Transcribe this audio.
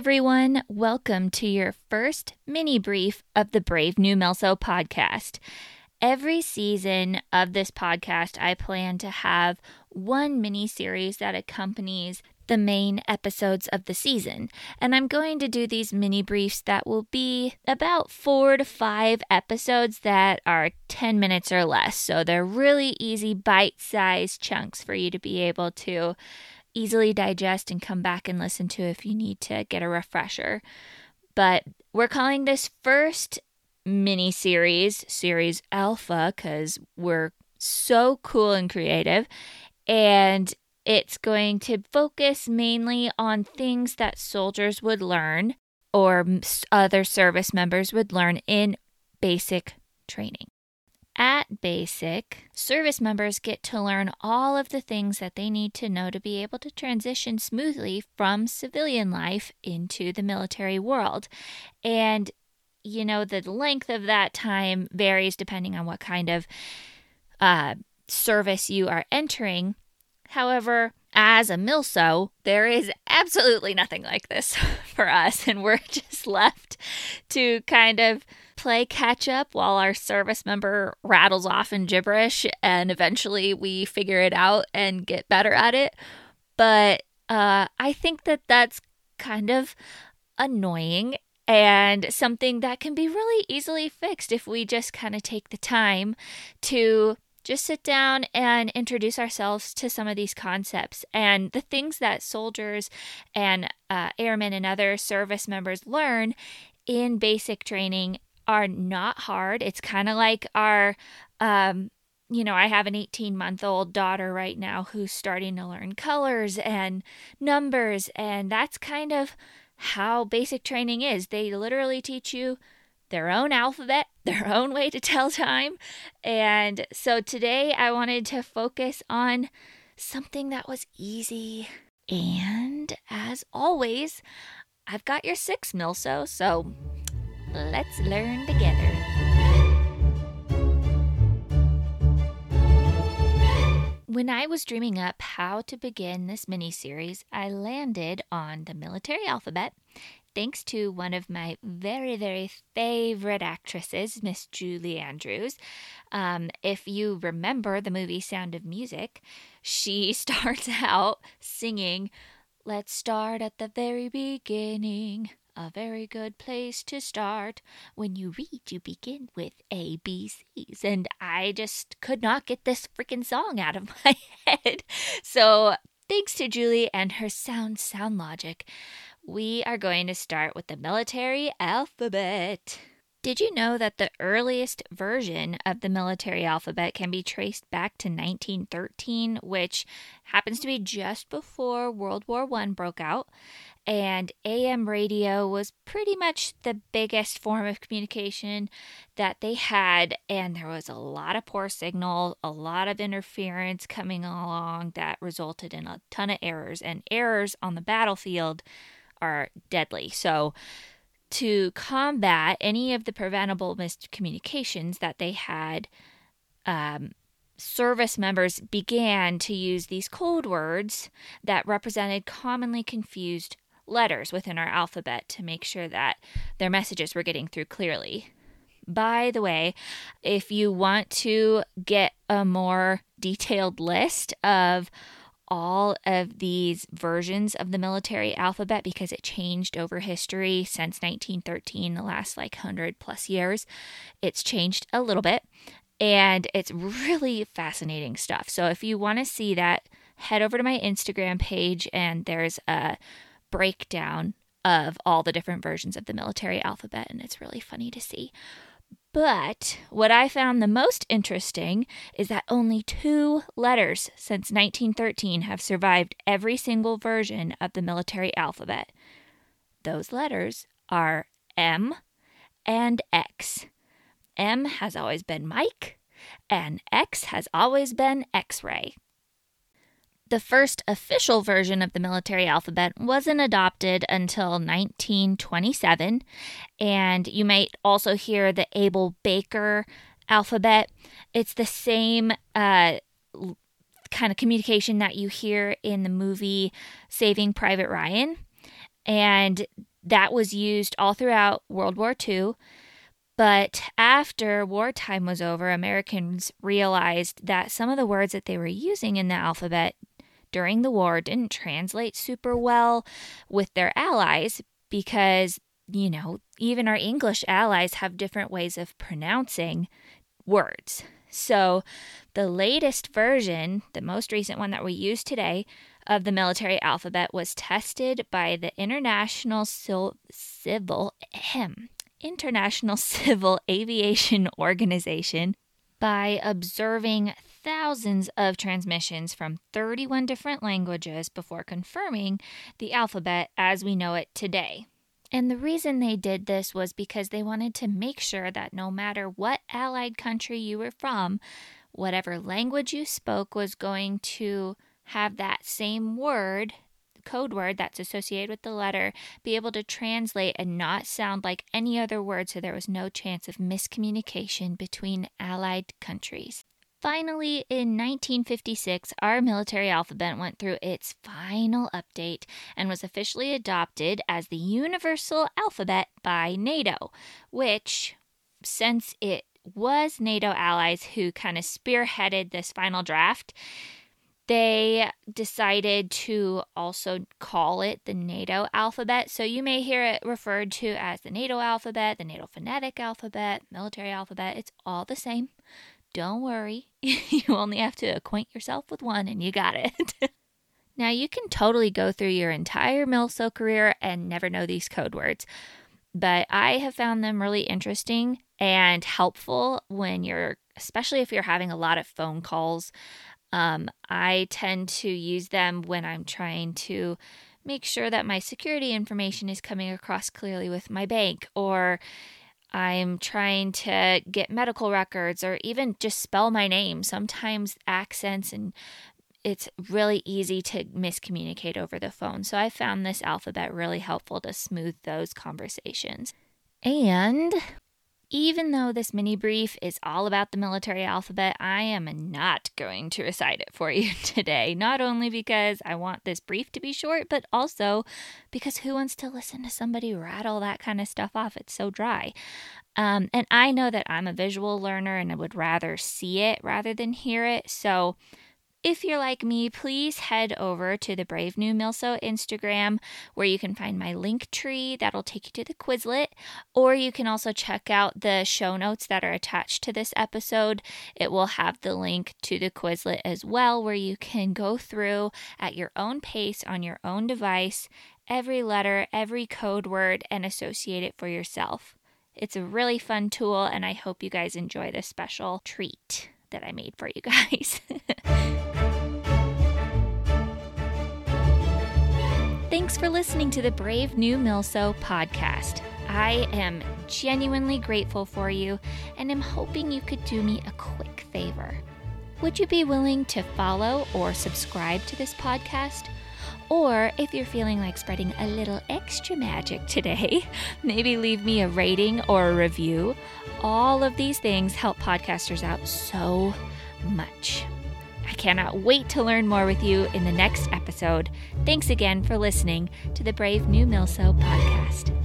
everyone. Welcome to your first mini brief of the Brave New Milso podcast. Every season of this podcast, I plan to have one mini series that accompanies the main episodes of the season. And I'm going to do these mini briefs that will be about four to five episodes that are 10 minutes or less. So they're really easy, bite sized chunks for you to be able to easily digest and come back and listen to if you need to get a refresher. But we're calling this first mini series, Series Alpha, because we're so cool and creative. And it's going to focus mainly on things that soldiers would learn or other service members would learn in basic training. At basic, service members get to learn all of the things that they need to know to be able to transition smoothly from civilian life into the military world. And, you know, the length of that time varies depending on what kind of uh, service you are entering. However, as a milso, there is absolutely nothing like this for us, and we're just left to kind of play catch up while our service member rattles off in gibberish, and eventually we figure it out and get better at it. But uh, I think that that's kind of annoying and something that can be really easily fixed if we just kind of take the time to just sit down and introduce ourselves to some of these concepts and the things that soldiers and uh, airmen and other service members learn in basic training are not hard. It's kind of like our, um, you know, I have an 18 month old daughter right now who's starting to learn colors and numbers, and that's kind of how basic training is. They literally teach you their own alphabet, their own way to tell time. And so today I wanted to focus on something that was easy. And as always, I've got your six milso, so let's learn together. When I was dreaming up how to begin this mini series, I landed on the military alphabet thanks to one of my very, very favorite actresses, Miss Julie Andrews. Um, if you remember the movie Sound of Music, she starts out singing, Let's start at the very beginning. A very good place to start. When you read, you begin with A, B, C's. And I just could not get this freaking song out of my head. So, thanks to Julie and her sound sound logic, we are going to start with the military alphabet. Did you know that the earliest version of the military alphabet can be traced back to 1913, which happens to be just before World War I broke out? And AM radio was pretty much the biggest form of communication that they had. And there was a lot of poor signal, a lot of interference coming along that resulted in a ton of errors. And errors on the battlefield are deadly. So, to combat any of the preventable miscommunications that they had, um, service members began to use these code words that represented commonly confused letters within our alphabet to make sure that their messages were getting through clearly. By the way, if you want to get a more detailed list of all of these versions of the military alphabet because it changed over history since 1913, the last like 100 plus years. It's changed a little bit and it's really fascinating stuff. So if you want to see that, head over to my Instagram page and there's a breakdown of all the different versions of the military alphabet and it's really funny to see. But what I found the most interesting is that only two letters since 1913 have survived every single version of the military alphabet. Those letters are M and X. M has always been Mike, and X has always been X ray. The first official version of the military alphabet wasn't adopted until 1927, and you might also hear the Able Baker alphabet. It's the same uh, kind of communication that you hear in the movie Saving Private Ryan. And that was used all throughout World War II. But after wartime was over, Americans realized that some of the words that they were using in the alphabet during the war didn't translate super well with their allies because, you know, even our English allies have different ways of pronouncing words. So, the latest version, the most recent one that we use today of the military alphabet, was tested by the International Civil International Civil Aviation Organization by observing thousands of transmissions from 31 different languages before confirming the alphabet as we know it today. And the reason they did this was because they wanted to make sure that no matter what allied country you were from, whatever language you spoke was going to have that same word, code word that's associated with the letter, be able to translate and not sound like any other word so there was no chance of miscommunication between allied countries. Finally, in 1956, our military alphabet went through its final update and was officially adopted as the Universal Alphabet by NATO, which, since it was NATO allies who kind of spearheaded this final draft, they decided to also call it the NATO alphabet. So you may hear it referred to as the NATO alphabet, the NATO phonetic alphabet, military alphabet. It's all the same. Don't worry, you only have to acquaint yourself with one and you got it. now, you can totally go through your entire MILSO career and never know these code words, but I have found them really interesting and helpful when you're, especially if you're having a lot of phone calls. Um, I tend to use them when I'm trying to make sure that my security information is coming across clearly with my bank or I'm trying to get medical records or even just spell my name. Sometimes accents and it's really easy to miscommunicate over the phone. So I found this alphabet really helpful to smooth those conversations. And even though this mini brief is all about the military alphabet, I am not going to recite it for you today. Not only because I want this brief to be short, but also because who wants to listen to somebody rattle that kind of stuff off? It's so dry. Um, and I know that I'm a visual learner and I would rather see it rather than hear it. So if you're like me, please head over to the Brave New Milso Instagram where you can find my link tree that'll take you to the Quizlet, or you can also check out the show notes that are attached to this episode. It will have the link to the Quizlet as well, where you can go through at your own pace on your own device every letter, every code word, and associate it for yourself. It's a really fun tool, and I hope you guys enjoy this special treat that I made for you guys. Thanks for listening to the Brave New Milso podcast. I am genuinely grateful for you and am hoping you could do me a quick favor. Would you be willing to follow or subscribe to this podcast? Or if you're feeling like spreading a little extra magic today, maybe leave me a rating or a review. All of these things help podcasters out so much. I cannot wait to learn more with you in the next episode. Thanks again for listening to the Brave New Milso podcast.